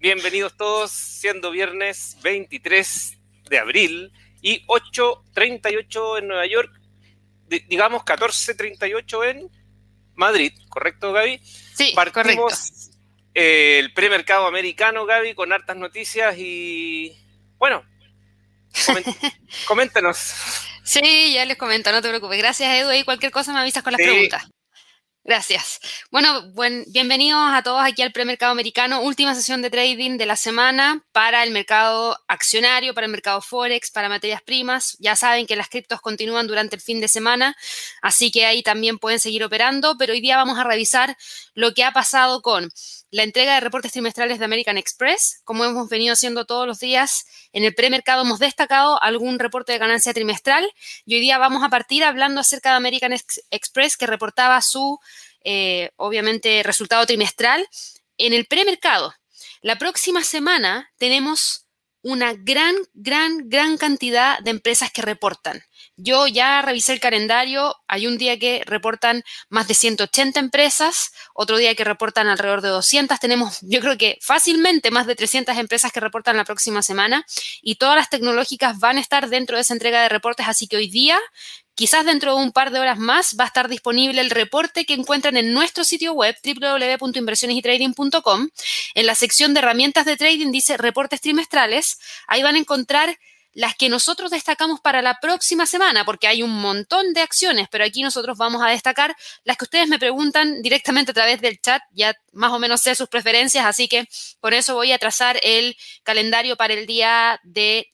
Bienvenidos todos, siendo viernes 23 de abril y 8.38 en Nueva York, digamos 14.38 en Madrid, ¿correcto Gaby? Sí, Partimos el premercado americano, Gaby, con hartas noticias y bueno, coméntanos. Sí, ya les comento, no te preocupes. Gracias, Edu. Y cualquier cosa me avisas con las preguntas. Gracias. Bueno, buen, bienvenidos a todos aquí al premercado americano, última sesión de trading de la semana para el mercado accionario, para el mercado forex, para materias primas. Ya saben que las criptos continúan durante el fin de semana, así que ahí también pueden seguir operando, pero hoy día vamos a revisar lo que ha pasado con la entrega de reportes trimestrales de American Express. Como hemos venido haciendo todos los días, en el premercado hemos destacado algún reporte de ganancia trimestral y hoy día vamos a partir hablando acerca de American Express que reportaba su, eh, obviamente, resultado trimestral en el premercado. La próxima semana tenemos una gran, gran, gran cantidad de empresas que reportan. Yo ya revisé el calendario, hay un día que reportan más de 180 empresas, otro día que reportan alrededor de 200, tenemos yo creo que fácilmente más de 300 empresas que reportan la próxima semana y todas las tecnológicas van a estar dentro de esa entrega de reportes, así que hoy día Quizás dentro de un par de horas más va a estar disponible el reporte que encuentran en nuestro sitio web www.inversionesytrading.com. En la sección de herramientas de trading dice reportes trimestrales. Ahí van a encontrar las que nosotros destacamos para la próxima semana, porque hay un montón de acciones, pero aquí nosotros vamos a destacar las que ustedes me preguntan directamente a través del chat, ya más o menos sé sus preferencias, así que por eso voy a trazar el calendario para el día de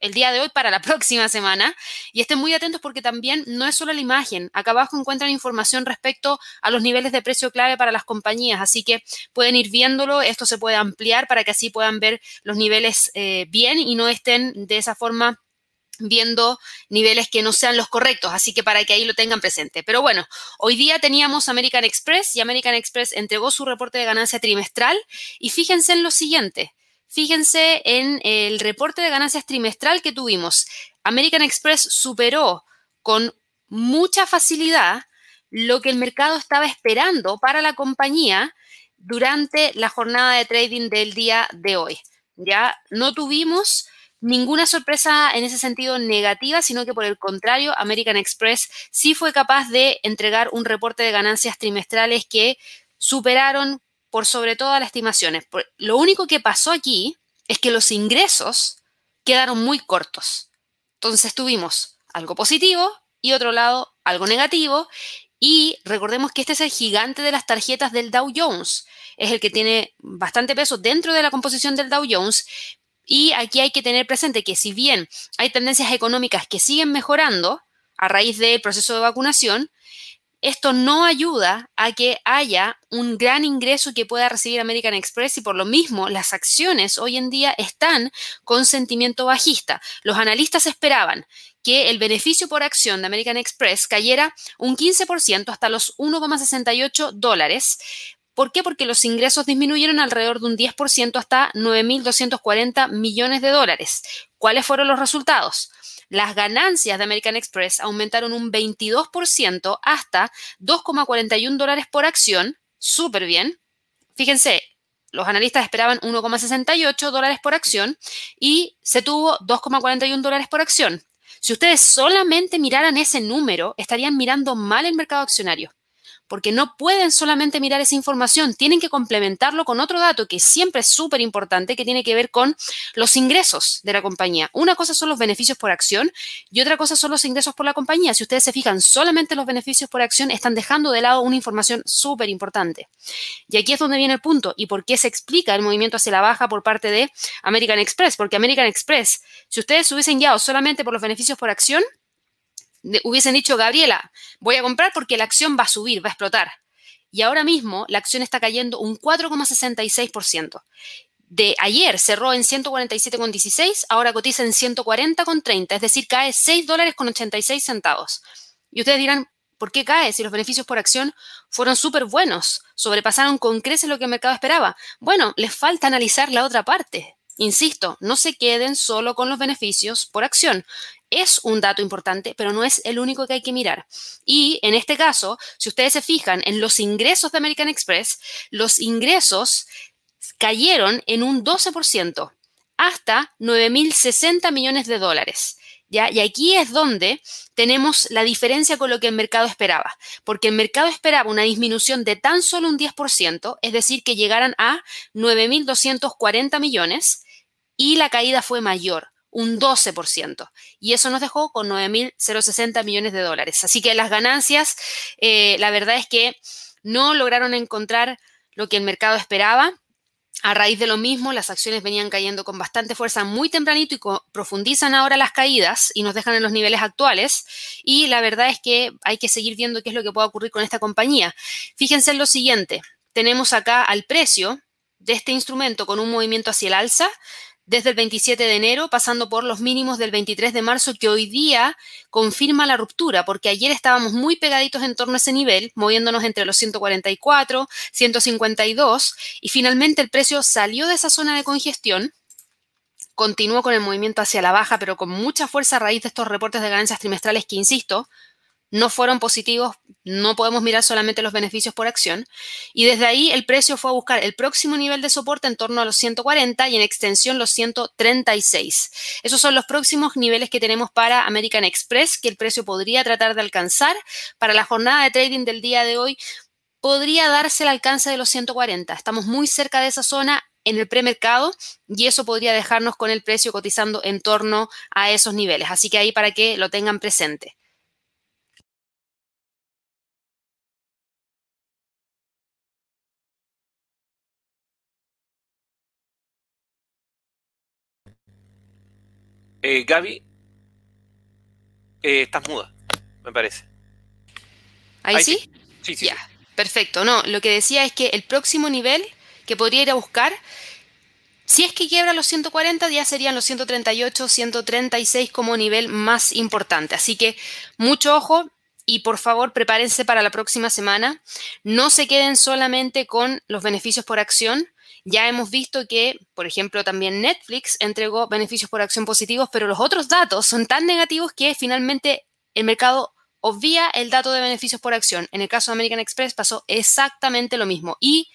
el día de hoy para la próxima semana. Y estén muy atentos porque también no es solo la imagen. Acá abajo encuentran información respecto a los niveles de precio clave para las compañías. Así que pueden ir viéndolo. Esto se puede ampliar para que así puedan ver los niveles eh, bien y no estén de esa forma viendo niveles que no sean los correctos, así que para que ahí lo tengan presente. Pero bueno, hoy día teníamos American Express y American Express entregó su reporte de ganancia trimestral y fíjense en lo siguiente, Fíjense en el reporte de ganancias trimestral que tuvimos. American Express superó con mucha facilidad lo que el mercado estaba esperando para la compañía durante la jornada de trading del día de hoy. Ya no tuvimos ninguna sorpresa en ese sentido negativa, sino que por el contrario, American Express sí fue capaz de entregar un reporte de ganancias trimestrales que superaron por sobre todas las estimaciones. Lo único que pasó aquí es que los ingresos quedaron muy cortos. Entonces tuvimos algo positivo y otro lado algo negativo. Y recordemos que este es el gigante de las tarjetas del Dow Jones. Es el que tiene bastante peso dentro de la composición del Dow Jones. Y aquí hay que tener presente que si bien hay tendencias económicas que siguen mejorando a raíz del proceso de vacunación, esto no ayuda a que haya un gran ingreso que pueda recibir American Express y por lo mismo las acciones hoy en día están con sentimiento bajista. Los analistas esperaban que el beneficio por acción de American Express cayera un 15% hasta los 1,68 dólares. ¿Por qué? Porque los ingresos disminuyeron alrededor de un 10% hasta 9.240 millones de dólares. ¿Cuáles fueron los resultados? Las ganancias de American Express aumentaron un 22% hasta 2,41 dólares por acción. Súper bien. Fíjense, los analistas esperaban 1,68 dólares por acción y se tuvo 2,41 dólares por acción. Si ustedes solamente miraran ese número, estarían mirando mal el mercado accionario porque no pueden solamente mirar esa información, tienen que complementarlo con otro dato que siempre es súper importante, que tiene que ver con los ingresos de la compañía. Una cosa son los beneficios por acción y otra cosa son los ingresos por la compañía. Si ustedes se fijan solamente los beneficios por acción, están dejando de lado una información súper importante. Y aquí es donde viene el punto y por qué se explica el movimiento hacia la baja por parte de American Express, porque American Express, si ustedes hubiesen guiado solamente por los beneficios por acción, hubiesen dicho, Gabriela, voy a comprar porque la acción va a subir, va a explotar. Y ahora mismo la acción está cayendo un 4,66%. De ayer cerró en 147,16, ahora cotiza en 140,30, es decir, cae 6 dólares con 86 centavos. Y ustedes dirán, ¿por qué cae si los beneficios por acción fueron súper buenos? Sobrepasaron con creces lo que el mercado esperaba. Bueno, les falta analizar la otra parte. Insisto, no se queden solo con los beneficios por acción es un dato importante, pero no es el único que hay que mirar. Y en este caso, si ustedes se fijan en los ingresos de American Express, los ingresos cayeron en un 12% hasta 9.060 millones de dólares. Y aquí es donde tenemos la diferencia con lo que el mercado esperaba, porque el mercado esperaba una disminución de tan solo un 10%, es decir, que llegaran a 9.240 millones, y la caída fue mayor, un 12%. Y eso nos dejó con 9.060 millones de dólares. Así que las ganancias, eh, la verdad es que no lograron encontrar lo que el mercado esperaba. A raíz de lo mismo, las acciones venían cayendo con bastante fuerza muy tempranito y profundizan ahora las caídas y nos dejan en los niveles actuales. Y la verdad es que hay que seguir viendo qué es lo que puede ocurrir con esta compañía. Fíjense en lo siguiente, tenemos acá al precio de este instrumento con un movimiento hacia el alza desde el 27 de enero, pasando por los mínimos del 23 de marzo, que hoy día confirma la ruptura, porque ayer estábamos muy pegaditos en torno a ese nivel, moviéndonos entre los 144, 152, y finalmente el precio salió de esa zona de congestión, continuó con el movimiento hacia la baja, pero con mucha fuerza a raíz de estos reportes de ganancias trimestrales que, insisto, no fueron positivos, no podemos mirar solamente los beneficios por acción. Y desde ahí el precio fue a buscar el próximo nivel de soporte en torno a los 140 y en extensión los 136. Esos son los próximos niveles que tenemos para American Express, que el precio podría tratar de alcanzar. Para la jornada de trading del día de hoy, podría darse el alcance de los 140. Estamos muy cerca de esa zona en el premercado y eso podría dejarnos con el precio cotizando en torno a esos niveles. Así que ahí para que lo tengan presente. Eh, Gaby, eh, estás muda, me parece. ¿Ahí, sí? Sí, sí. Ya, perfecto. No, lo que decía es que el próximo nivel que podría ir a buscar, si es que quiebra los 140, ya serían los 138, 136 como nivel más importante. Así que mucho ojo, y por favor prepárense para la próxima semana. No se queden solamente con los beneficios por acción. Ya hemos visto que, por ejemplo, también Netflix entregó beneficios por acción positivos, pero los otros datos son tan negativos que finalmente el mercado obvia el dato de beneficios por acción. En el caso de American Express pasó exactamente lo mismo. Y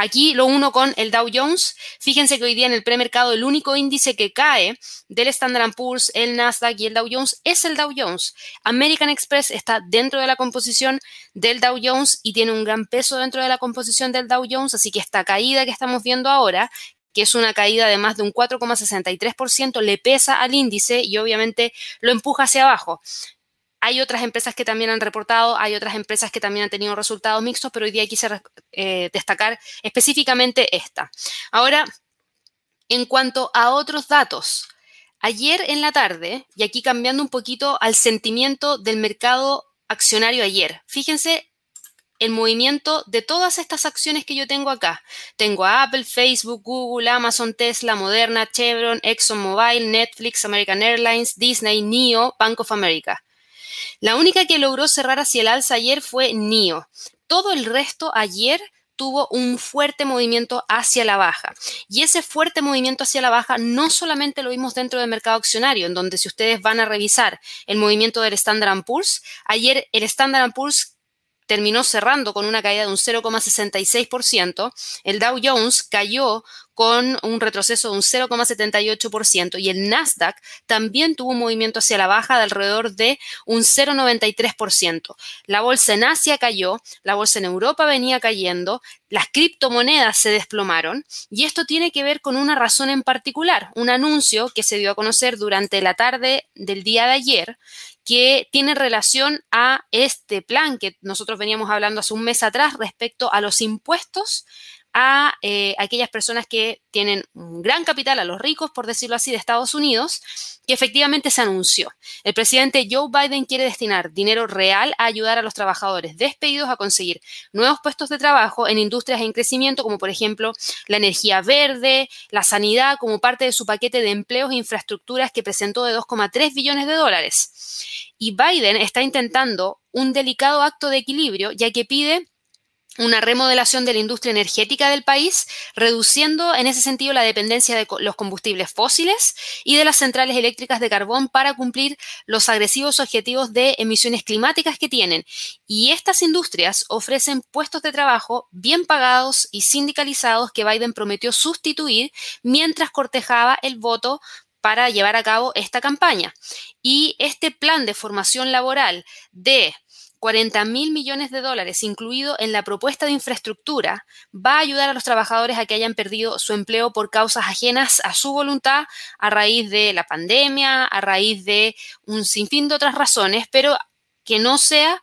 Aquí lo uno con el Dow Jones. Fíjense que hoy día en el premercado el único índice que cae del Standard Poor's, el Nasdaq y el Dow Jones es el Dow Jones. American Express está dentro de la composición del Dow Jones y tiene un gran peso dentro de la composición del Dow Jones, así que esta caída que estamos viendo ahora que es una caída de más de un 4,63%, le pesa al índice y obviamente lo empuja hacia abajo. Hay otras empresas que también han reportado, hay otras empresas que también han tenido resultados mixtos, pero hoy día quise eh, destacar específicamente esta. Ahora, en cuanto a otros datos, ayer en la tarde, y aquí cambiando un poquito al sentimiento del mercado accionario ayer, fíjense el movimiento de todas estas acciones que yo tengo acá. Tengo a Apple, Facebook, Google, Amazon, Tesla, Moderna, Chevron, ExxonMobil, Netflix, American Airlines, Disney, NIO, Bank of America. La única que logró cerrar hacia el alza ayer fue NIO. Todo el resto ayer tuvo un fuerte movimiento hacia la baja. Y ese fuerte movimiento hacia la baja no solamente lo vimos dentro del mercado accionario, en donde si ustedes van a revisar el movimiento del Standard Poor's, ayer el Standard Poor's terminó cerrando con una caída de un 0,66%, el Dow Jones cayó con un retroceso de un 0,78% y el Nasdaq también tuvo un movimiento hacia la baja de alrededor de un 0,93%. La bolsa en Asia cayó, la bolsa en Europa venía cayendo, las criptomonedas se desplomaron y esto tiene que ver con una razón en particular, un anuncio que se dio a conocer durante la tarde del día de ayer que tiene relación a este plan que nosotros veníamos hablando hace un mes atrás respecto a los impuestos a eh, aquellas personas que tienen un gran capital, a los ricos, por decirlo así, de Estados Unidos, que efectivamente se anunció. El presidente Joe Biden quiere destinar dinero real a ayudar a los trabajadores despedidos a conseguir nuevos puestos de trabajo en industrias en crecimiento, como por ejemplo la energía verde, la sanidad, como parte de su paquete de empleos e infraestructuras que presentó de 2,3 billones de dólares. Y Biden está intentando un delicado acto de equilibrio, ya que pide una remodelación de la industria energética del país, reduciendo en ese sentido la dependencia de los combustibles fósiles y de las centrales eléctricas de carbón para cumplir los agresivos objetivos de emisiones climáticas que tienen. Y estas industrias ofrecen puestos de trabajo bien pagados y sindicalizados que Biden prometió sustituir mientras cortejaba el voto para llevar a cabo esta campaña. Y este plan de formación laboral de 40 mil millones de dólares incluido en la propuesta de infraestructura va a ayudar a los trabajadores a que hayan perdido su empleo por causas ajenas a su voluntad a raíz de la pandemia, a raíz de un sinfín de otras razones, pero que no sea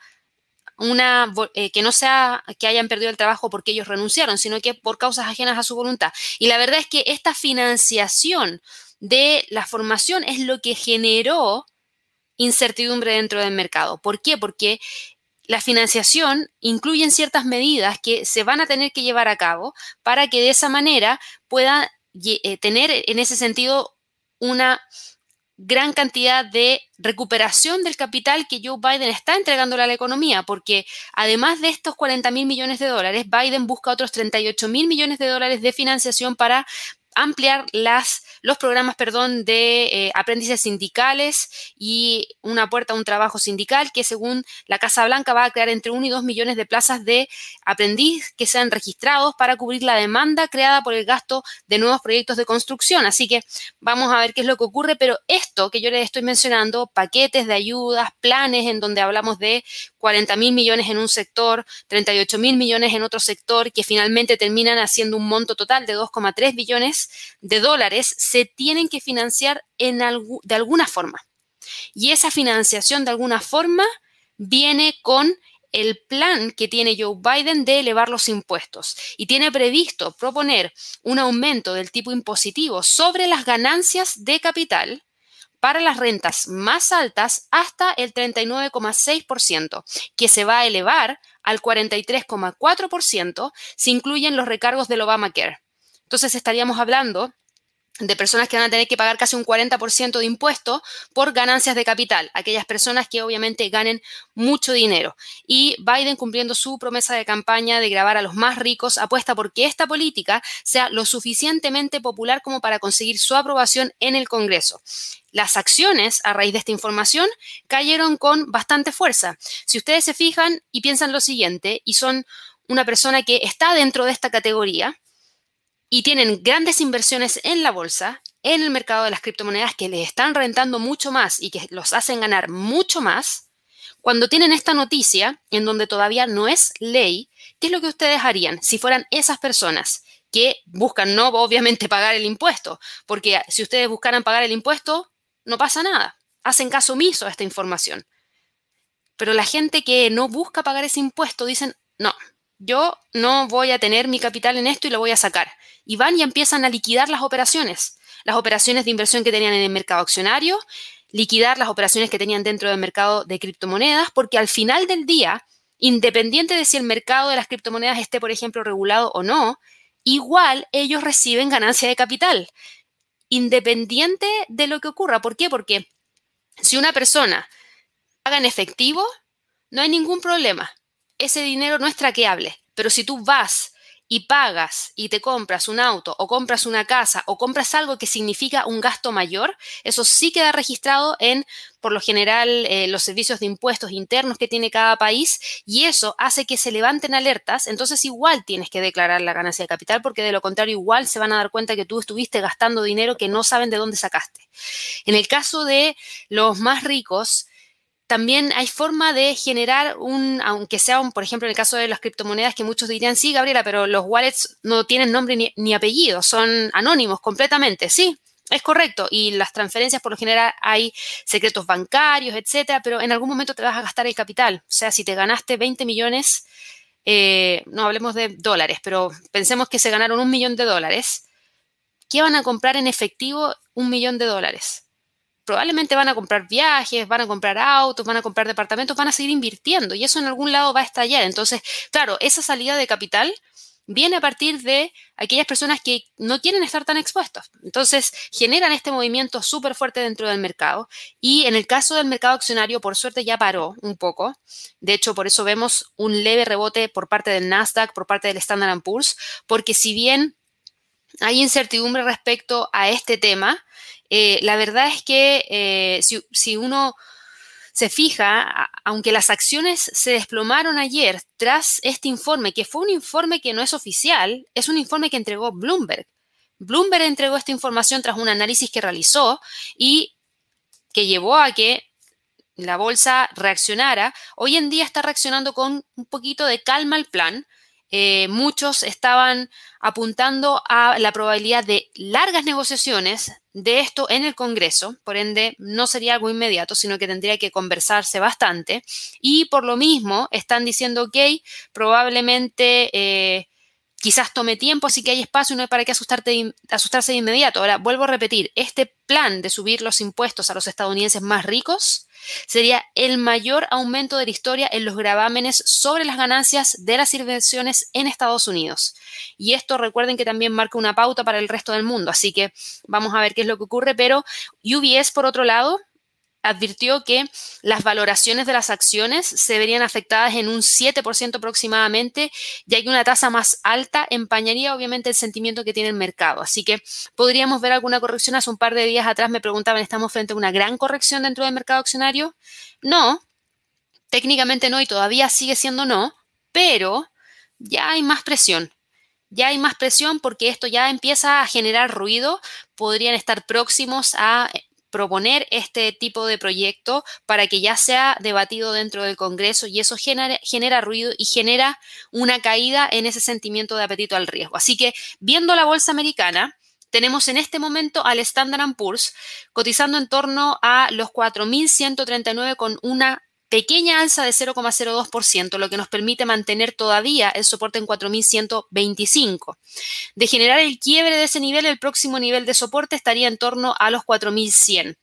una eh, que no sea que hayan perdido el trabajo porque ellos renunciaron, sino que por causas ajenas a su voluntad. Y la verdad es que esta financiación de la formación es lo que generó incertidumbre dentro del mercado. ¿Por qué? Porque la financiación incluye ciertas medidas que se van a tener que llevar a cabo para que de esa manera pueda eh, tener en ese sentido una gran cantidad de recuperación del capital que Joe Biden está entregándole a la economía, porque además de estos 40 mil millones de dólares, Biden busca otros 38 mil millones de dólares de financiación para ampliar las, los programas perdón, de eh, aprendices sindicales y una puerta a un trabajo sindical que según la Casa Blanca va a crear entre 1 y 2 millones de plazas de aprendiz que sean registrados para cubrir la demanda creada por el gasto de nuevos proyectos de construcción. Así que vamos a ver qué es lo que ocurre, pero esto que yo les estoy mencionando, paquetes de ayudas, planes en donde hablamos de 40 mil millones en un sector, 38 mil millones en otro sector, que finalmente terminan haciendo un monto total de 2,3 billones de dólares, se tienen que financiar de alguna forma. Y esa financiación de alguna forma viene con el plan que tiene Joe Biden de elevar los impuestos y tiene previsto proponer un aumento del tipo impositivo sobre las ganancias de capital para las rentas más altas hasta el 39,6%, que se va a elevar al 43,4% si incluyen los recargos del Obamacare. Entonces estaríamos hablando de personas que van a tener que pagar casi un 40% de impuesto por ganancias de capital, aquellas personas que obviamente ganen mucho dinero. Y Biden, cumpliendo su promesa de campaña de grabar a los más ricos, apuesta por que esta política sea lo suficientemente popular como para conseguir su aprobación en el Congreso. Las acciones a raíz de esta información cayeron con bastante fuerza. Si ustedes se fijan y piensan lo siguiente, y son una persona que está dentro de esta categoría, y tienen grandes inversiones en la bolsa, en el mercado de las criptomonedas que les están rentando mucho más y que los hacen ganar mucho más, cuando tienen esta noticia en donde todavía no es ley, ¿qué es lo que ustedes harían si fueran esas personas que buscan no obviamente pagar el impuesto? Porque si ustedes buscaran pagar el impuesto, no pasa nada. Hacen caso omiso a esta información. Pero la gente que no busca pagar ese impuesto dicen, no, yo no voy a tener mi capital en esto y lo voy a sacar. Y van y empiezan a liquidar las operaciones, las operaciones de inversión que tenían en el mercado accionario, liquidar las operaciones que tenían dentro del mercado de criptomonedas, porque al final del día, independiente de si el mercado de las criptomonedas esté, por ejemplo, regulado o no, igual ellos reciben ganancia de capital, independiente de lo que ocurra. ¿Por qué? Porque si una persona paga en efectivo, no hay ningún problema ese dinero no es traqueable. Pero si tú vas y pagas y te compras un auto o compras una casa o compras algo que significa un gasto mayor, eso sí queda registrado en, por lo general, eh, los servicios de impuestos internos que tiene cada país y eso hace que se levanten alertas, entonces igual tienes que declarar la ganancia de capital porque de lo contrario igual se van a dar cuenta que tú estuviste gastando dinero que no saben de dónde sacaste. En el caso de los más ricos, también hay forma de generar un, aunque sea un, por ejemplo, en el caso de las criptomonedas, que muchos dirían, sí, Gabriela, pero los wallets no tienen nombre ni, apellido, son anónimos completamente, sí. Es correcto, y las transferencias por lo general hay secretos bancarios, etcétera, pero en algún momento te vas a gastar el capital. O sea, si te ganaste 20 millones, eh, no hablemos de dólares, pero pensemos que se ganaron un millón de dólares, ¿qué van a comprar en efectivo un millón de dólares? Probablemente van a comprar viajes, van a comprar autos, van a comprar departamentos, van a seguir invirtiendo y eso en algún lado va a estallar. Entonces, claro, esa salida de capital viene a partir de aquellas personas que no quieren estar tan expuestos. Entonces, generan este movimiento súper fuerte dentro del mercado y en el caso del mercado accionario, por suerte ya paró un poco. De hecho, por eso vemos un leve rebote por parte del Nasdaq, por parte del Standard Poor's, porque si bien hay incertidumbre respecto a este tema, eh, la verdad es que eh, si uno se fija, aunque las acciones se desplomaron ayer tras este informe, que fue un informe que no es oficial, es un informe que entregó Bloomberg. Bloomberg entregó esta información tras un análisis que realizó y que llevó a que la bolsa reaccionara. Hoy en día está reaccionando con un poquito de calma al plan, eh, muchos estaban apuntando a la probabilidad de largas negociaciones de esto en el Congreso, por ende no sería algo inmediato, sino que tendría que conversarse bastante. Y por lo mismo están diciendo, ok, probablemente eh, quizás tome tiempo, así que hay espacio, no hay para qué asustarse de inmediato. Ahora, vuelvo a repetir, este plan de subir los impuestos a los estadounidenses más ricos sería el mayor aumento de la historia en los gravámenes sobre las ganancias de las inversiones en Estados Unidos. Y esto recuerden que también marca una pauta para el resto del mundo, así que vamos a ver qué es lo que ocurre, pero UBS, por otro lado, advirtió que las valoraciones de las acciones se verían afectadas en un 7% aproximadamente, ya que una tasa más alta empañaría obviamente el sentimiento que tiene el mercado. Así que podríamos ver alguna corrección. Hace un par de días atrás me preguntaban, ¿estamos frente a una gran corrección dentro del mercado accionario? No, técnicamente no y todavía sigue siendo no, pero ya hay más presión ya hay más presión porque esto ya empieza a generar ruido, podrían estar próximos a proponer este tipo de proyecto para que ya sea debatido dentro del Congreso y eso genera, ruido y genera una caída en ese sentimiento de apetito al riesgo. Así que viendo la bolsa americana, tenemos en este momento al Standard Poor's cotizando en torno a los 4.139 con una pequeña alza de 0,02%, lo que nos permite mantener todavía el soporte en 4.125. De generar el quiebre de ese nivel, el próximo nivel de soporte estaría en torno a los 4.100.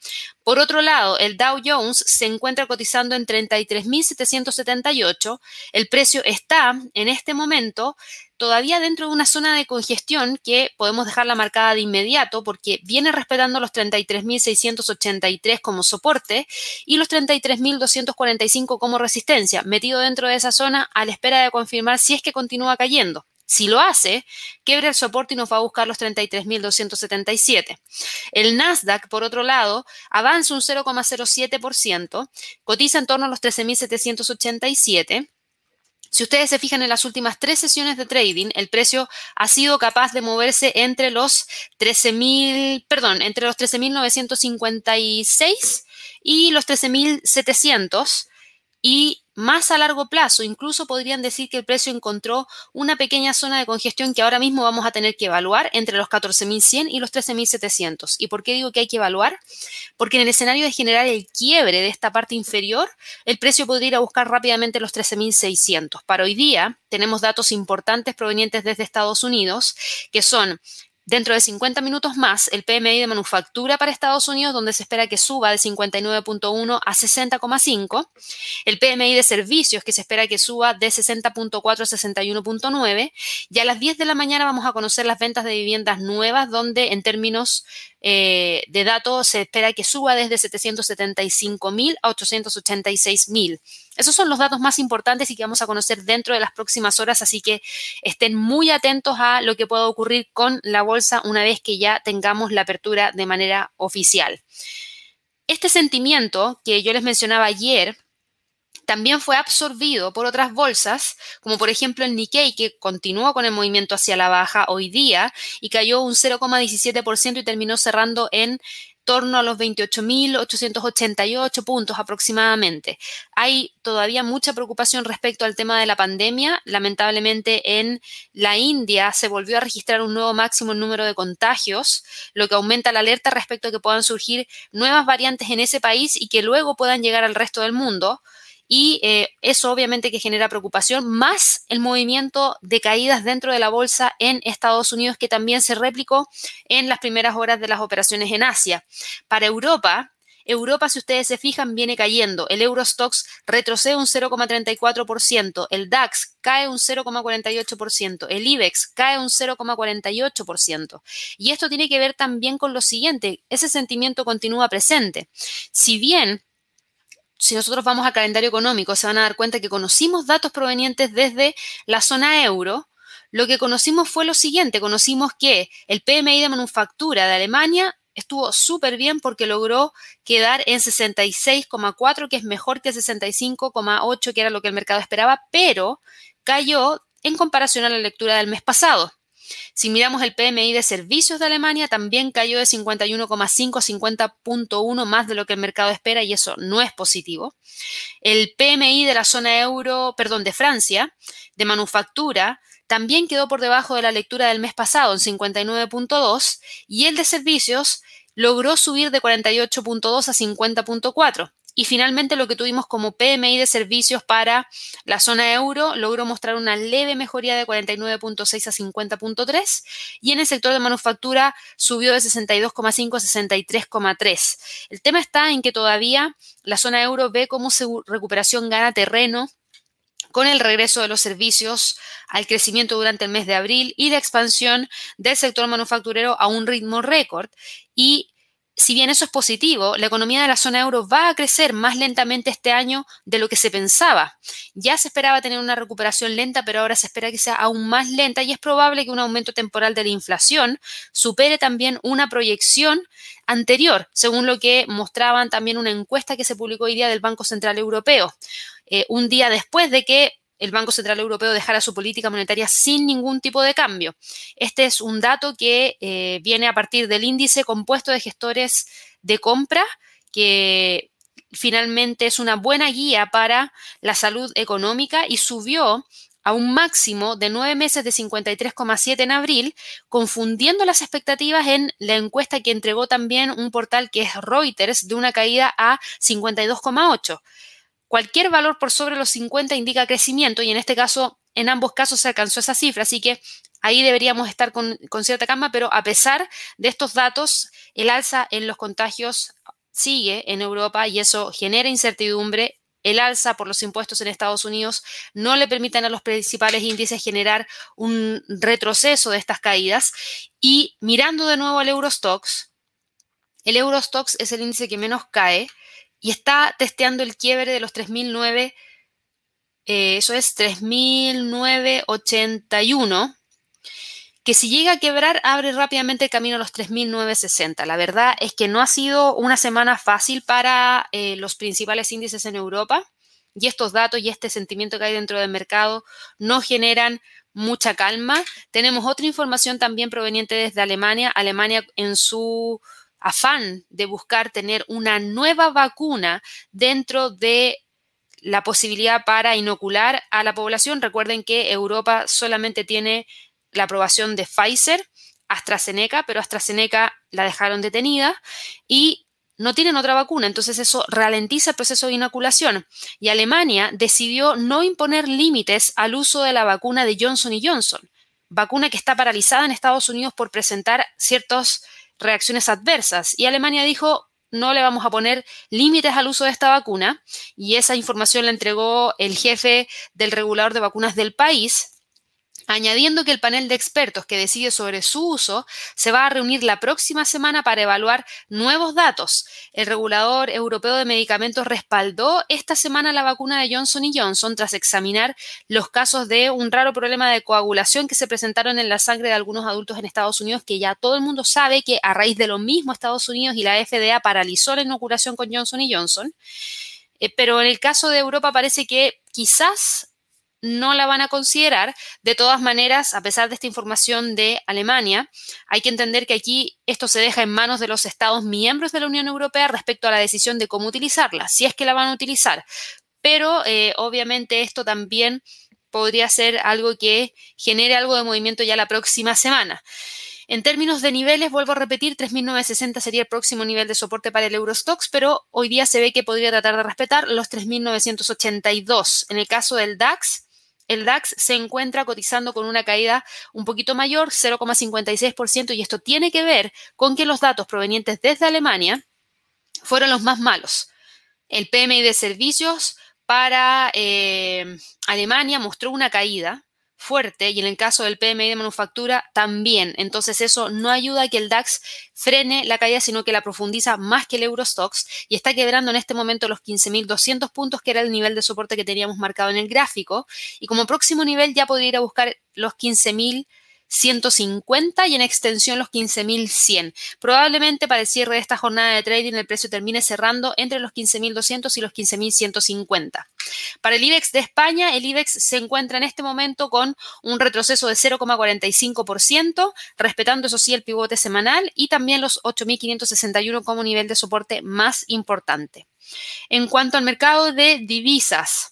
Por otro lado, el Dow Jones se encuentra cotizando en 33.778. El precio está en este momento todavía dentro de una zona de congestión que podemos dejarla marcada de inmediato porque viene respetando los 33.683 como soporte y los 33.245 como resistencia, metido dentro de esa zona a la espera de confirmar si es que continúa cayendo. Si lo hace, quebra el soporte y nos va a buscar los 33.277. El Nasdaq, por otro lado, avanza un 0,07%, cotiza en torno a los 13.787 si ustedes se fijan en las últimas tres sesiones de trading, el precio ha sido capaz de moverse entre los 13.000, perdón, entre los 13.956 y los 13.700 y más a largo plazo, incluso podrían decir que el precio encontró una pequeña zona de congestión que ahora mismo vamos a tener que evaluar entre los 14.100 y los 13.700. ¿Y por qué digo que hay que evaluar? Porque en el escenario de generar el quiebre de esta parte inferior, el precio podría ir a buscar rápidamente los 13.600. Para hoy día tenemos datos importantes provenientes desde Estados Unidos, que son Dentro de 50 minutos más, el PMI de manufactura para Estados Unidos, donde se espera que suba de 59.1 a 60.5. El PMI de servicios, que se espera que suba de 60.4 a 61.9. Y a las 10 de la mañana vamos a conocer las ventas de viviendas nuevas, donde en términos eh, de datos se espera que suba desde 775.000 a 886.000. Esos son los datos más importantes y que vamos a conocer dentro de las próximas horas, así que estén muy atentos a lo que pueda ocurrir con la bolsa una vez que ya tengamos la apertura de manera oficial. Este sentimiento que yo les mencionaba ayer también fue absorbido por otras bolsas, como por ejemplo el Nikkei, que continuó con el movimiento hacia la baja hoy día y cayó un 0,17% y terminó cerrando en torno a los 28.888 puntos aproximadamente. Hay todavía mucha preocupación respecto al tema de la pandemia. Lamentablemente en la India se volvió a registrar un nuevo máximo número de contagios, lo que aumenta la alerta respecto a que puedan surgir nuevas variantes en ese país y que luego puedan llegar al resto del mundo y eh, eso obviamente que genera preocupación, más el movimiento de caídas dentro de la bolsa en Estados Unidos que también se replicó en las primeras horas de las operaciones en Asia. Para Europa, Europa, si ustedes se fijan, viene cayendo. El Eurostox retrocede un 0,34%, el DAX cae un 0,48%, el IBEX cae un 0,48%. Y esto tiene que ver también con lo siguiente, ese sentimiento continúa presente. Si bien si nosotros vamos al calendario económico, se van a dar cuenta que conocimos datos provenientes desde la zona euro. Lo que conocimos fue lo siguiente, conocimos que el PMI de manufactura de Alemania estuvo súper bien porque logró quedar en 66,4, que es mejor que 65,8, que era lo que el mercado esperaba, pero cayó en comparación a la lectura del mes pasado. Si miramos el PMI de servicios de Alemania, también cayó de 51,5 a 50.1 más de lo que el mercado espera y eso no es positivo. El PMI de la zona euro, perdón, de Francia, de manufactura, también quedó por debajo de la lectura del mes pasado en 59.2 y el de servicios logró subir de 48.2 a 50.4. Y finalmente lo que tuvimos como PMI de servicios para la zona euro logró mostrar una leve mejoría de 49.6 a 50.3 y en el sector de manufactura subió de 62,5 a 63,3. El tema está en que todavía la zona euro ve cómo su recuperación gana terreno con el regreso de los servicios al crecimiento durante el mes de abril y la expansión del sector manufacturero a un ritmo récord. Y si bien eso es positivo, la economía de la zona euro va a crecer más lentamente este año de lo que se pensaba. Ya se esperaba tener una recuperación lenta, pero ahora se espera que sea aún más lenta y es probable que un aumento temporal de la inflación supere también una proyección anterior, según lo que mostraban también una encuesta que se publicó hoy día del Banco Central Europeo, eh, un día después de que el Banco Central Europeo dejara su política monetaria sin ningún tipo de cambio. Este es un dato que eh, viene a partir del índice compuesto de gestores de compra, que finalmente es una buena guía para la salud económica y subió a un máximo de nueve meses de 53,7 en abril, confundiendo las expectativas en la encuesta que entregó también un portal que es Reuters de una caída a 52,8. Cualquier valor por sobre los 50 indica crecimiento y en este caso, en ambos casos se alcanzó esa cifra, así que ahí deberíamos estar con, cierta calma, pero a pesar de estos datos, el alza en los contagios sigue en Europa y eso genera incertidumbre. El alza por los impuestos en Estados Unidos no le permiten a los principales índices generar un retroceso de estas caídas. Y mirando de nuevo al Eurostox, el Eurostox es el índice que menos cae, y está testeando el quiebre de los 3009, eh, eso es 3981, que si llega a quebrar abre rápidamente el camino a los 3960. La verdad es que no ha sido una semana fácil para eh, los principales índices en Europa y estos datos y este sentimiento que hay dentro del mercado no generan mucha calma. Tenemos otra información también proveniente desde Alemania. Alemania en su afán de buscar tener una nueva vacuna dentro de la posibilidad para inocular a la población. Recuerden que Europa solamente tiene la aprobación de Pfizer, AstraZeneca, pero AstraZeneca la dejaron detenida y no tienen otra vacuna, entonces eso ralentiza el proceso de inoculación. Y Alemania decidió no imponer límites al uso de la vacuna de Johnson Johnson, vacuna que está paralizada en Estados Unidos por presentar ciertos reacciones adversas. Y Alemania dijo, no le vamos a poner límites al uso de esta vacuna. Y esa información la entregó el jefe del regulador de vacunas del país, añadiendo que el panel de expertos que decide sobre su uso se va a reunir la próxima semana para evaluar nuevos datos. El regulador europeo de medicamentos respaldó esta semana la vacuna de Johnson Johnson tras examinar los casos de un raro problema de coagulación que se presentaron en la sangre de algunos adultos en Estados Unidos, que ya todo el mundo sabe que a raíz de lo mismo Estados Unidos y la FDA paralizó la inoculación con Johnson Johnson. Eh, pero en el caso de Europa parece que quizás no la van a considerar. De todas maneras, a pesar de esta información de Alemania, hay que entender que aquí esto se deja en manos de los Estados miembros de la Unión Europea respecto a la decisión de cómo utilizarla, si es que la van a utilizar. Pero eh, obviamente esto también podría ser algo que genere algo de movimiento ya la próxima semana. En términos de niveles, vuelvo a repetir, 3.960 sería el próximo nivel de soporte para el Eurostox, pero hoy día se ve que podría tratar de respetar los 3.982. En el caso del DAX, el DAX se encuentra cotizando con una caída un poquito mayor, 0,56%, y esto tiene que ver con que los datos provenientes desde Alemania fueron los más malos. El PMI de servicios para eh, Alemania mostró una caída fuerte y en el caso del PMI de manufactura también. Entonces eso no ayuda a que el DAX frene la caída, sino que la profundiza más que el Eurostox y está quebrando en este momento los 15.200 puntos, que era el nivel de soporte que teníamos marcado en el gráfico. Y como próximo nivel ya podría ir a buscar los 15.000 150 y en extensión los 15.100. Probablemente para el cierre de esta jornada de trading el precio termine cerrando entre los 15.200 y los 15.150. Para el IBEX de España, el IBEX se encuentra en este momento con un retroceso de 0,45%, respetando eso sí el pivote semanal y también los 8.561 como nivel de soporte más importante. En cuanto al mercado de divisas,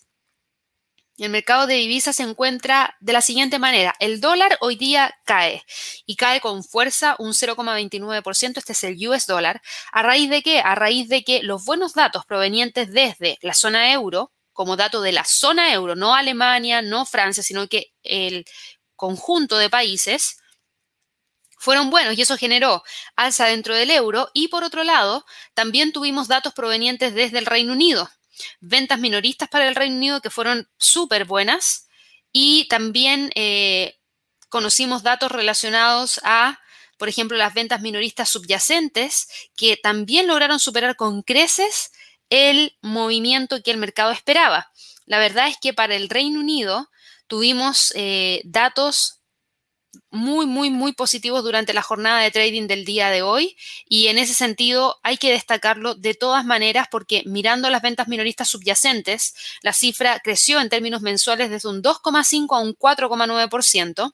el mercado de divisas se encuentra de la siguiente manera. El dólar hoy día cae y cae con fuerza un 0,29%. Este es el US dólar. ¿A raíz de qué? A raíz de que los buenos datos provenientes desde la zona euro, como dato de la zona euro, no Alemania, no Francia, sino que el conjunto de países, fueron buenos y eso generó alza dentro del euro. Y por otro lado, también tuvimos datos provenientes desde el Reino Unido ventas minoristas para el Reino Unido que fueron súper buenas y también eh, conocimos datos relacionados a, por ejemplo, las ventas minoristas subyacentes que también lograron superar con creces el movimiento que el mercado esperaba. La verdad es que para el Reino Unido tuvimos eh, datos muy, muy, muy positivos durante la jornada de trading del día de hoy y en ese sentido hay que destacarlo de todas maneras porque mirando las ventas minoristas subyacentes, la cifra creció en términos mensuales desde un 2,5 a un 4,9%.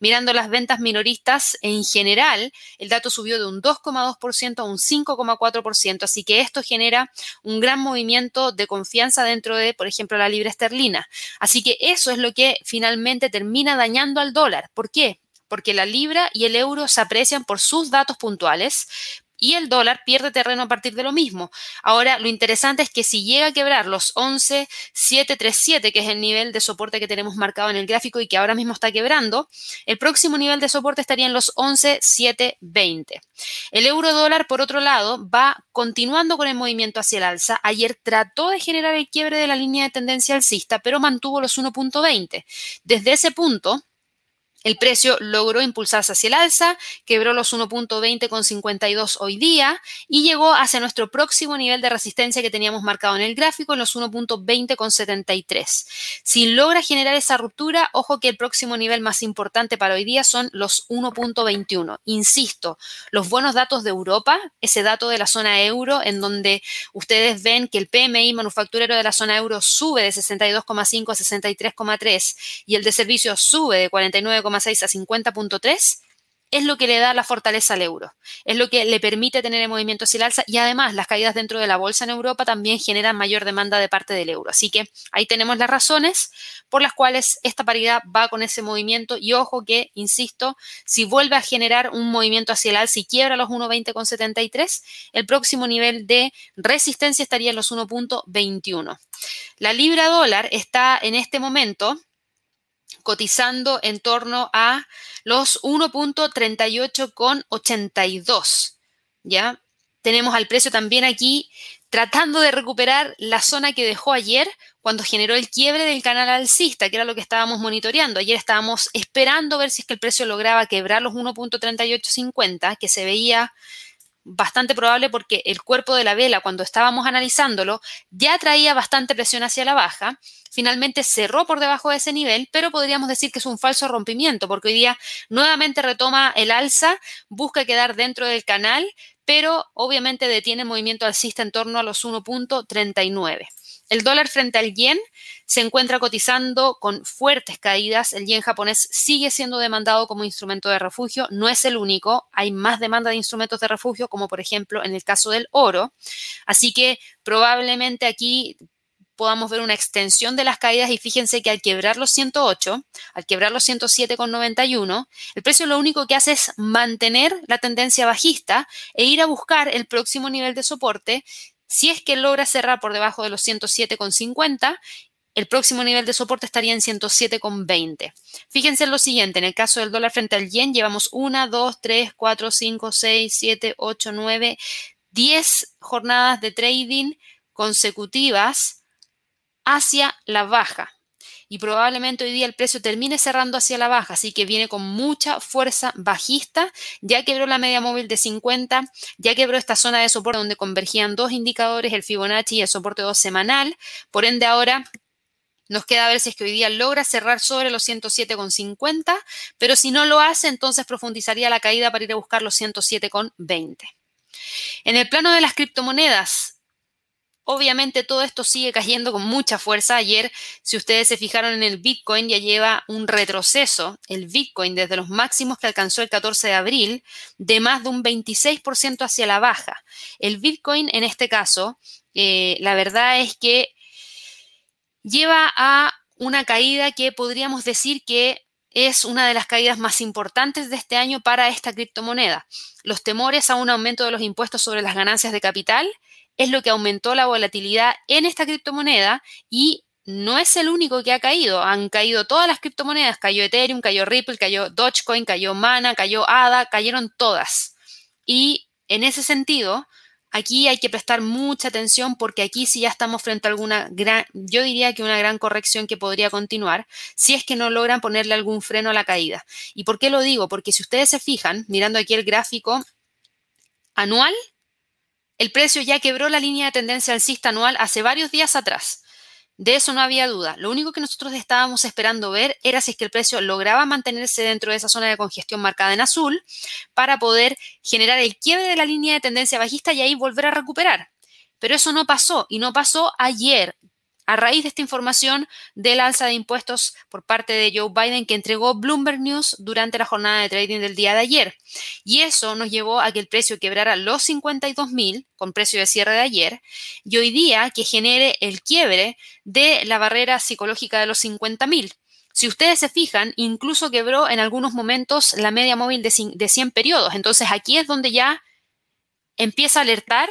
Mirando las ventas minoristas en general, el dato subió de un 2,2% a un 5,4%, así que esto genera un gran movimiento de confianza dentro de, por ejemplo, la libra esterlina. Así que eso es lo que finalmente termina dañando al dólar. ¿Por qué? Porque la libra y el euro se aprecian por sus datos puntuales, y el dólar pierde terreno a partir de lo mismo. Ahora, lo interesante es que si llega a quebrar los 11,737, que es el nivel de soporte que tenemos marcado en el gráfico y que ahora mismo está quebrando, el próximo nivel de soporte estaría en los 11,720. El euro dólar, por otro lado, va continuando con el movimiento hacia el alza. Ayer trató de generar el quiebre de la línea de tendencia alcista, pero mantuvo los 1.20. Desde ese punto, el precio logró impulsarse hacia el alza, quebró los 1.20 con 52 hoy día y llegó hacia nuestro próximo nivel de resistencia que teníamos marcado en el gráfico en los 1.20 con 73. Si logra generar esa ruptura, ojo que el próximo nivel más importante para hoy día son los 1.21. Insisto, los buenos datos de Europa, ese dato de la zona euro en donde ustedes ven que el PMI manufacturero de la zona euro sube de 62,5 a 63,3 y el de servicios sube de 49,5 6 a 50.3 es lo que le da la fortaleza al euro, es lo que le permite tener el movimiento hacia el alza y además las caídas dentro de la bolsa en Europa también generan mayor demanda de parte del euro. Así que ahí tenemos las razones por las cuales esta paridad va con ese movimiento y ojo que, insisto, si vuelve a generar un movimiento hacia el alza y quiebra los 1.20,73, el próximo nivel de resistencia estaría en los 1.21. La libra dólar está en este momento cotizando en torno a los 1.38,82. ¿Ya? Tenemos al precio también aquí tratando de recuperar la zona que dejó ayer cuando generó el quiebre del canal alcista, que era lo que estábamos monitoreando. Ayer estábamos esperando ver si es que el precio lograba quebrar los 1.3850, que se veía bastante probable porque el cuerpo de la vela, cuando estábamos analizándolo, ya traía bastante presión hacia la baja. Finalmente cerró por debajo de ese nivel, pero podríamos decir que es un falso rompimiento, porque hoy día nuevamente retoma el alza, busca quedar dentro del canal, pero obviamente detiene el movimiento alcista en torno a los 1.39. El dólar frente al yen se encuentra cotizando con fuertes caídas. El yen japonés sigue siendo demandado como instrumento de refugio. No es el único. Hay más demanda de instrumentos de refugio, como por ejemplo en el caso del oro. Así que probablemente aquí podamos ver una extensión de las caídas y fíjense que al quebrar los 108, al quebrar los 107,91, el precio lo único que hace es mantener la tendencia bajista e ir a buscar el próximo nivel de soporte si es que logra cerrar por debajo de los 107,50, el próximo nivel de soporte estaría en 107,20. Fíjense en lo siguiente, en el caso del dólar frente al yen llevamos 1, 2, 3, 4, 5, 6, 7, 8, 9, 10 jornadas de trading consecutivas hacia la baja. Y probablemente hoy día el precio termine cerrando hacia la baja, así que viene con mucha fuerza bajista. Ya quebró la media móvil de 50, ya quebró esta zona de soporte donde convergían dos indicadores, el Fibonacci y el soporte 2 semanal. Por ende, ahora nos queda ver si es que hoy día logra cerrar sobre los 107,50, pero si no lo hace, entonces profundizaría la caída para ir a buscar los 107,20. En el plano de las criptomonedas, Obviamente todo esto sigue cayendo con mucha fuerza. Ayer, si ustedes se fijaron en el Bitcoin, ya lleva un retroceso, el Bitcoin desde los máximos que alcanzó el 14 de abril, de más de un 26% hacia la baja. El Bitcoin, en este caso, eh, la verdad es que lleva a una caída que podríamos decir que es una de las caídas más importantes de este año para esta criptomoneda. Los temores a un aumento de los impuestos sobre las ganancias de capital es lo que aumentó la volatilidad en esta criptomoneda y no es el único que ha caído. Han caído todas las criptomonedas. Cayó Ethereum, cayó Ripple, cayó Dogecoin, cayó Mana, cayó ADA, cayeron todas. Y en ese sentido, Aquí hay que prestar mucha atención porque aquí sí ya estamos frente a alguna gran, yo diría que una gran corrección que podría continuar si es que no logran ponerle algún freno a la caída. ¿Y por qué lo digo? Porque si ustedes se fijan, mirando aquí el gráfico anual, el precio ya quebró la línea de tendencia alcista anual hace varios días atrás. De eso no había duda. Lo único que nosotros estábamos esperando ver era si es que el precio lograba mantenerse dentro de esa zona de congestión marcada en azul para poder generar el quiebre de la línea de tendencia bajista y ahí volver a recuperar. Pero eso no pasó y no pasó ayer a raíz de esta información del alza de impuestos por parte de Joe Biden que entregó Bloomberg News durante la jornada de trading del día de ayer. Y eso nos llevó a que el precio quebrara los 52 mil con precio de cierre de ayer y hoy día que genere el quiebre de la barrera psicológica de los 50 mil. Si ustedes se fijan, incluso quebró en algunos momentos la media móvil de 100 periodos. Entonces aquí es donde ya empieza a alertar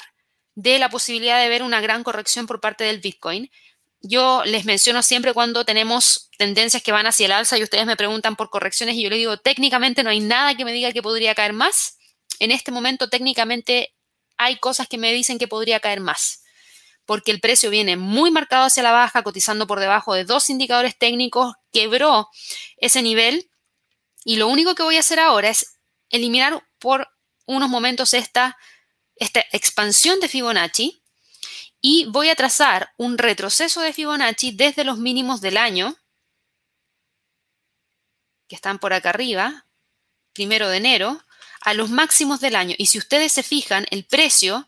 de la posibilidad de ver una gran corrección por parte del Bitcoin yo les menciono siempre cuando tenemos tendencias que van hacia el alza y ustedes me preguntan por correcciones y yo les digo, técnicamente no hay nada que me diga que podría caer más. En este momento técnicamente hay cosas que me dicen que podría caer más, porque el precio viene muy marcado hacia la baja, cotizando por debajo de dos indicadores técnicos, quebró ese nivel y lo único que voy a hacer ahora es eliminar por unos momentos esta, esta expansión de Fibonacci y voy a trazar un retroceso de Fibonacci desde los mínimos del año, que están por acá arriba, primero de enero, a los máximos del año. Y si ustedes se fijan, el precio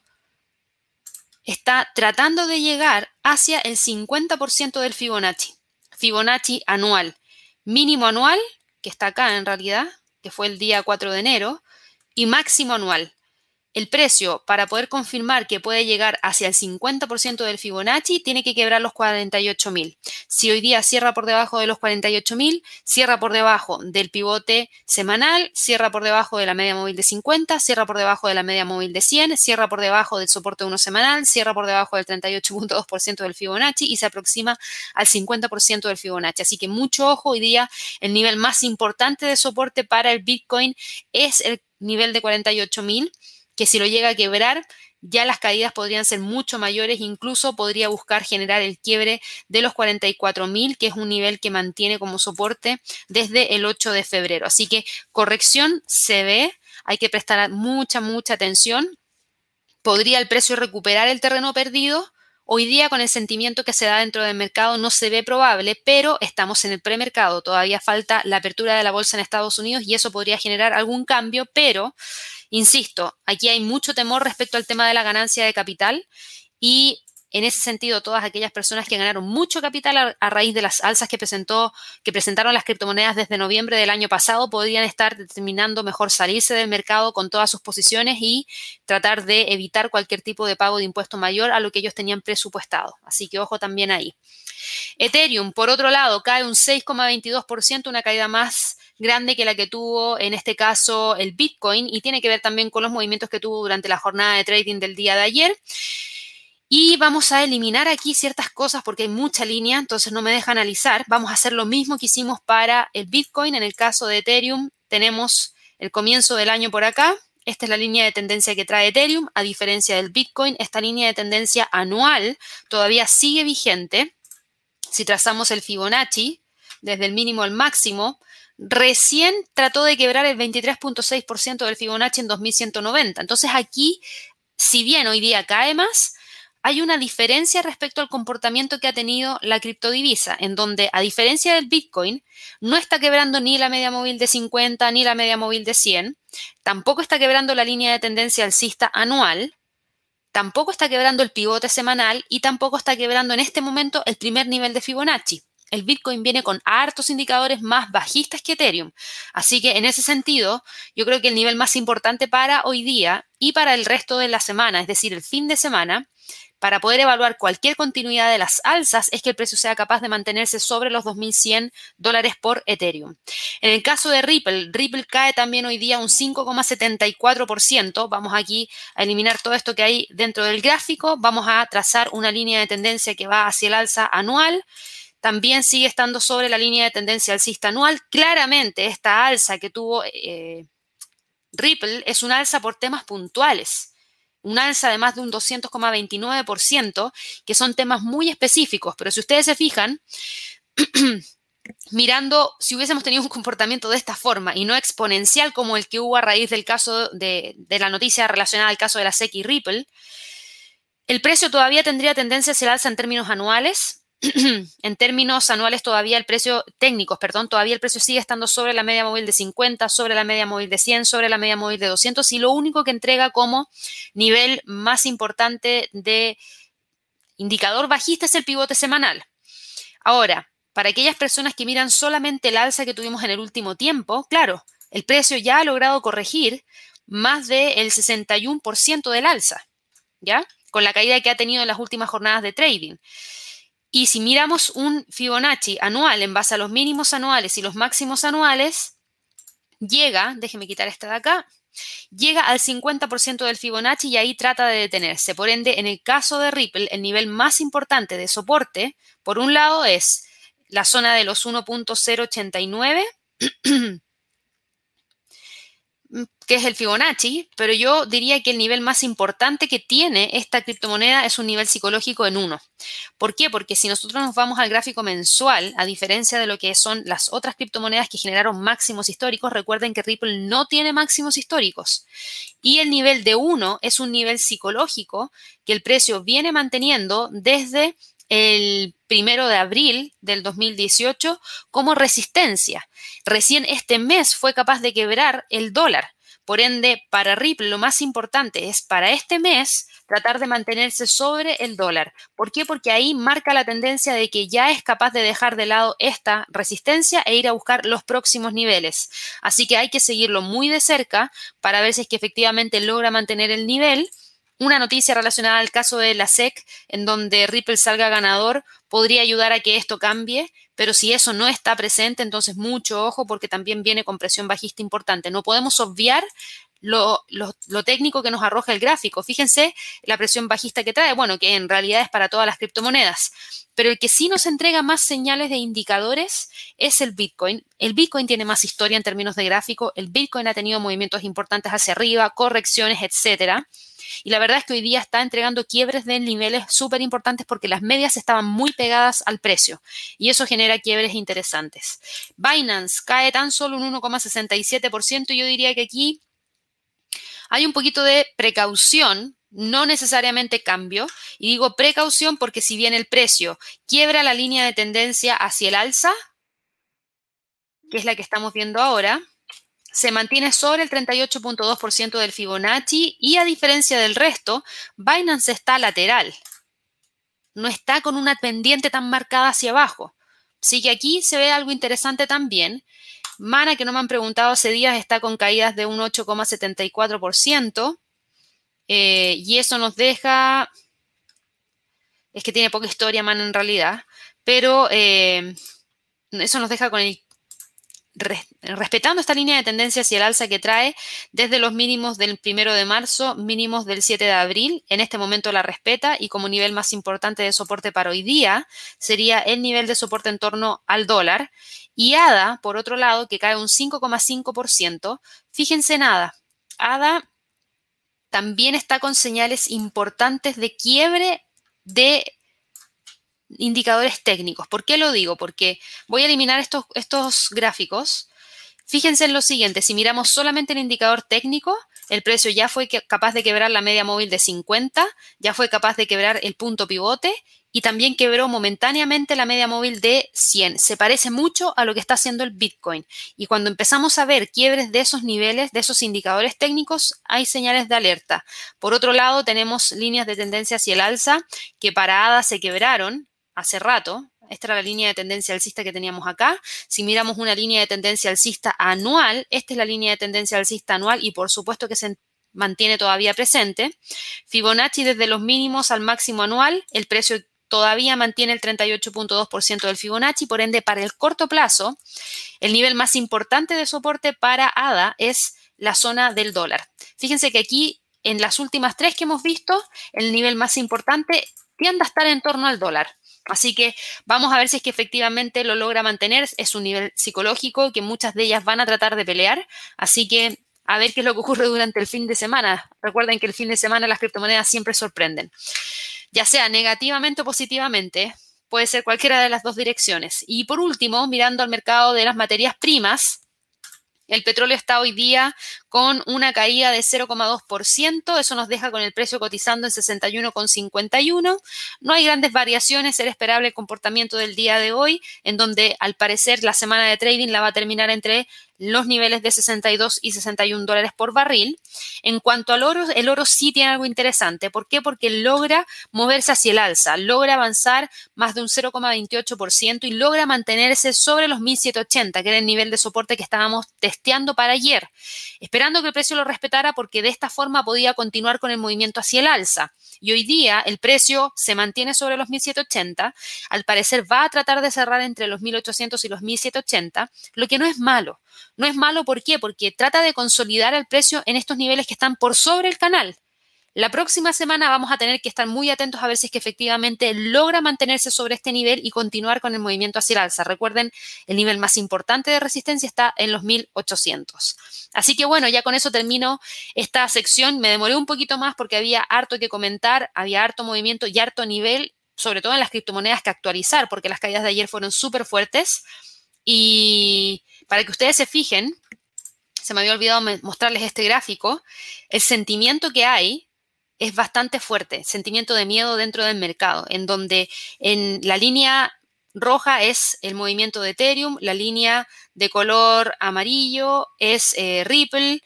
está tratando de llegar hacia el 50% del Fibonacci. Fibonacci anual. Mínimo anual, que está acá en realidad, que fue el día 4 de enero, y máximo anual el precio para poder confirmar que puede llegar hacia el 50% del Fibonacci tiene que quebrar los 48.000. Si hoy día cierra por debajo de los 48.000, cierra por debajo del pivote semanal, cierra por debajo de la media móvil de 50, cierra por debajo de la media móvil de 100, cierra por debajo del soporte 1 semanal, cierra por debajo del 38.2% del Fibonacci y se aproxima al 50% del Fibonacci. Así que mucho ojo, hoy día el nivel más importante de soporte para el Bitcoin es el nivel de 48.000 que si lo llega a quebrar, ya las caídas podrían ser mucho mayores, incluso podría buscar generar el quiebre de los 44.000, que es un nivel que mantiene como soporte desde el 8 de febrero. Así que corrección se ve, hay que prestar mucha, mucha atención. ¿Podría el precio recuperar el terreno perdido? Hoy día, con el sentimiento que se da dentro del mercado, no se ve probable, pero estamos en el premercado. Todavía falta la apertura de la bolsa en Estados Unidos y eso podría generar algún cambio, pero Insisto, aquí hay mucho temor respecto al tema de la ganancia de capital y en ese sentido, todas aquellas personas que ganaron mucho capital a, raíz de las alzas que, presentó, que presentaron las criptomonedas desde noviembre del año pasado podrían estar determinando mejor salirse del mercado con todas sus posiciones y tratar de evitar cualquier tipo de pago de impuesto mayor a lo que ellos tenían presupuestado. Así que ojo también ahí. Ethereum, por otro lado, cae un 6,22%, una caída más grande que la que tuvo en este caso el Bitcoin y tiene que ver también con los movimientos que tuvo durante la jornada de trading del día de ayer. Y vamos a eliminar aquí ciertas cosas porque hay mucha línea, entonces no me deja analizar. Vamos a hacer lo mismo que hicimos para el Bitcoin. En el caso de Ethereum tenemos el comienzo del año por acá, Esta es la línea de tendencia que trae Ethereum. A diferencia del Bitcoin, esta línea de tendencia anual todavía sigue vigente. Si trazamos el Fibonacci, desde el mínimo al máximo, recién trató de quebrar el 23.6% del Fibonacci en 2190. Entonces aquí, si bien hoy día cae más, hay una diferencia respecto al comportamiento que ha tenido la criptodivisa, en donde, a diferencia del Bitcoin, no está quebrando ni la media móvil de 50 ni la media móvil de 100, tampoco está quebrando la línea de tendencia alcista anual, tampoco está quebrando el pivote semanal y tampoco está quebrando en este momento el primer nivel de Fibonacci. El Bitcoin viene con hartos indicadores más bajistas que Ethereum. Así que en ese sentido, yo creo que el nivel más importante para hoy día y para el resto de la semana, es decir, el fin de semana, para poder evaluar cualquier continuidad de las alzas es que el precio sea capaz de mantenerse sobre los 2.100 dólares por Ethereum. En el caso de Ripple, Ripple cae también hoy día un 5,74%. Vamos aquí a eliminar todo esto que hay dentro del gráfico. Vamos a trazar una línea de tendencia que va hacia el alza anual también sigue estando sobre la línea de tendencia alcista anual. Claramente, esta alza que tuvo eh, Ripple es una alza por temas puntuales. Un alza de más de un 200,29%, que son temas muy específicos, pero si ustedes se fijan, mirando si hubiésemos tenido un comportamiento de esta forma y no exponencial como el que hubo a raíz del caso de, de la noticia relacionada al caso de la SEC y Ripple, el precio todavía tendría tendencia hacia el alza en términos anuales, en términos anuales todavía el precio, técnicos, perdón, todavía el precio sigue estando sobre la media móvil de 50, sobre la media móvil de 100, sobre la media móvil de 200 y lo único que entrega como nivel más importante de indicador bajista es el pivote semanal. Ahora, para aquellas personas que miran solamente el alza que tuvimos en el último tiempo, claro, el precio ya ha logrado corregir más del 61% del alza, ¿ya? Con la caída que ha tenido en las últimas jornadas de trading. Y si miramos un Fibonacci anual en base a los mínimos anuales y los máximos anuales, llega, déjeme quitar esta de acá, llega al 50% del Fibonacci y ahí trata de detenerse. Por ende, en el caso de Ripple, el nivel más importante de soporte, por un lado, es la zona de los 1.089 que es el Fibonacci, pero yo diría que el nivel más importante que tiene esta criptomoneda es un nivel psicológico en uno. ¿Por qué? Porque si nosotros nos vamos al gráfico mensual, a diferencia de lo que son las otras criptomonedas que generaron máximos históricos, recuerden que Ripple no tiene máximos históricos. Y el nivel de uno es un nivel psicológico que el precio viene manteniendo desde el primero de abril del 2018 como resistencia. Recién este mes fue capaz de quebrar el dólar. Por ende, para Ripple lo más importante es para este mes tratar de mantenerse sobre el dólar. ¿Por qué? Porque ahí marca la tendencia de que ya es capaz de dejar de lado esta resistencia e ir a buscar los próximos niveles. Así que hay que seguirlo muy de cerca para ver si es que efectivamente logra mantener el nivel una noticia relacionada al caso de la SEC, en donde Ripple salga ganador, podría ayudar a que esto cambie, pero si eso no está presente, entonces mucho ojo porque también viene con presión bajista importante. No podemos obviar lo, técnico que nos arroja el gráfico. Fíjense la presión bajista que trae, bueno, que en realidad es para todas las criptomonedas. Pero el que sí nos entrega más señales de indicadores es el Bitcoin. El Bitcoin tiene más historia en términos de gráfico. El Bitcoin ha tenido movimientos importantes hacia arriba, correcciones, etcétera. Y la verdad es que hoy día está entregando quiebres de niveles súper importantes porque las medias estaban muy pegadas al precio y eso genera quiebres interesantes. Binance cae tan solo un 1,67% y yo diría que aquí hay un poquito de precaución no necesariamente cambio. Y digo precaución porque si bien el precio quiebra la línea de tendencia hacia el alza, que es la que estamos viendo ahora, se mantiene sobre el 38.2% del Fibonacci y a diferencia del resto, Binance está lateral. No está con una pendiente tan marcada hacia abajo. Así que aquí se ve algo interesante también. Mana, que no me han preguntado hace días, está con caídas de un 8,74%. Eh, y eso nos deja, es que tiene poca historia Mana en realidad, pero eh, eso nos deja con el respetando esta línea de tendencia hacia el alza que trae desde los mínimos del primero de marzo, mínimos del 7 de abril, en este momento la respeta y como nivel más importante de soporte para hoy día sería el nivel de soporte en torno al dólar. Y ADA, por otro lado, que cae un 5,5%, fíjense nada, ADA también está con señales importantes de quiebre de indicadores técnicos. ¿Por qué lo digo? Porque voy a eliminar estos, estos gráficos. Fíjense en lo siguiente, si miramos solamente el indicador técnico, el precio ya fue capaz de quebrar la media móvil de 50, ya fue capaz de quebrar el punto pivote y también quebró momentáneamente la media móvil de 100. Se parece mucho a lo que está haciendo el Bitcoin. Y cuando empezamos a ver quiebres de esos niveles, de esos indicadores técnicos, hay señales de alerta. Por otro lado, tenemos líneas de tendencia hacia el alza que para ADA se quebraron hace rato. Esta era la línea de tendencia alcista que teníamos acá. Si miramos una línea de tendencia alcista anual, esta es la línea de tendencia alcista anual y por supuesto que se mantiene todavía presente. Fibonacci desde los mínimos al máximo anual, el precio todavía mantiene el 38.2% del Fibonacci, por ende, para el corto plazo, el nivel más importante de soporte para ADA es la zona del dólar. Fíjense que aquí, en las últimas tres que hemos visto, el nivel más importante tiende a estar en torno al dólar. Así que vamos a ver si es que efectivamente lo logra mantener. Es un nivel psicológico que muchas de ellas van a tratar de pelear. Así que a ver qué es lo que ocurre durante el fin de semana. Recuerden que el fin de semana las criptomonedas siempre sorprenden. Ya sea negativamente o positivamente, puede ser cualquiera de las dos direcciones. Y por último, mirando al mercado de las materias primas, el petróleo está hoy día con una caída de 0,2%. Eso nos deja con el precio cotizando en 61,51. No hay grandes variaciones. Era esperable el comportamiento del día de hoy, en donde al parecer la semana de trading la va a terminar entre los niveles de 62 y 61 dólares por barril. En cuanto al oro, el oro sí tiene algo interesante. ¿Por qué? Porque logra moverse hacia el alza, logra avanzar más de un 0,28% y logra mantenerse sobre los 1780, que era el nivel de soporte que estábamos testeando para ayer, esperando que el precio lo respetara porque de esta forma podía continuar con el movimiento hacia el alza. Y hoy día el precio se mantiene sobre los 1780, al parecer va a tratar de cerrar entre los 1800 y los 1780, lo que no es malo. No es malo, ¿por qué? Porque trata de consolidar el precio en estos niveles que están por sobre el canal. La próxima semana vamos a tener que estar muy atentos a ver si es que efectivamente logra mantenerse sobre este nivel y continuar con el movimiento hacia el alza. Recuerden, el nivel más importante de resistencia está en los 1800. Así que bueno, ya con eso termino esta sección. Me demoré un poquito más porque había harto que comentar, había harto movimiento y harto nivel, sobre todo en las criptomonedas que actualizar, porque las caídas de ayer fueron súper fuertes. Y para que ustedes se fijen, se me había olvidado mostrarles este gráfico, el sentimiento que hay es bastante fuerte, sentimiento de miedo dentro del mercado, en donde en la línea roja es el movimiento de Ethereum, la línea de color amarillo es eh, Ripple,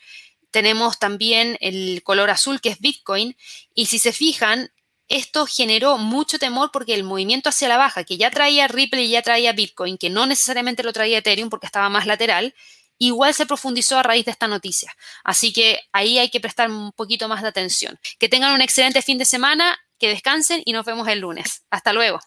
tenemos también el color azul que es Bitcoin, y si se fijan, esto generó mucho temor porque el movimiento hacia la baja, que ya traía Ripple y ya traía Bitcoin, que no necesariamente lo traía Ethereum porque estaba más lateral, igual se profundizó a raíz de esta noticia. Así que ahí hay que prestar un poquito más de atención. Que tengan un excelente fin de semana, que descansen y nos vemos el lunes. Hasta luego.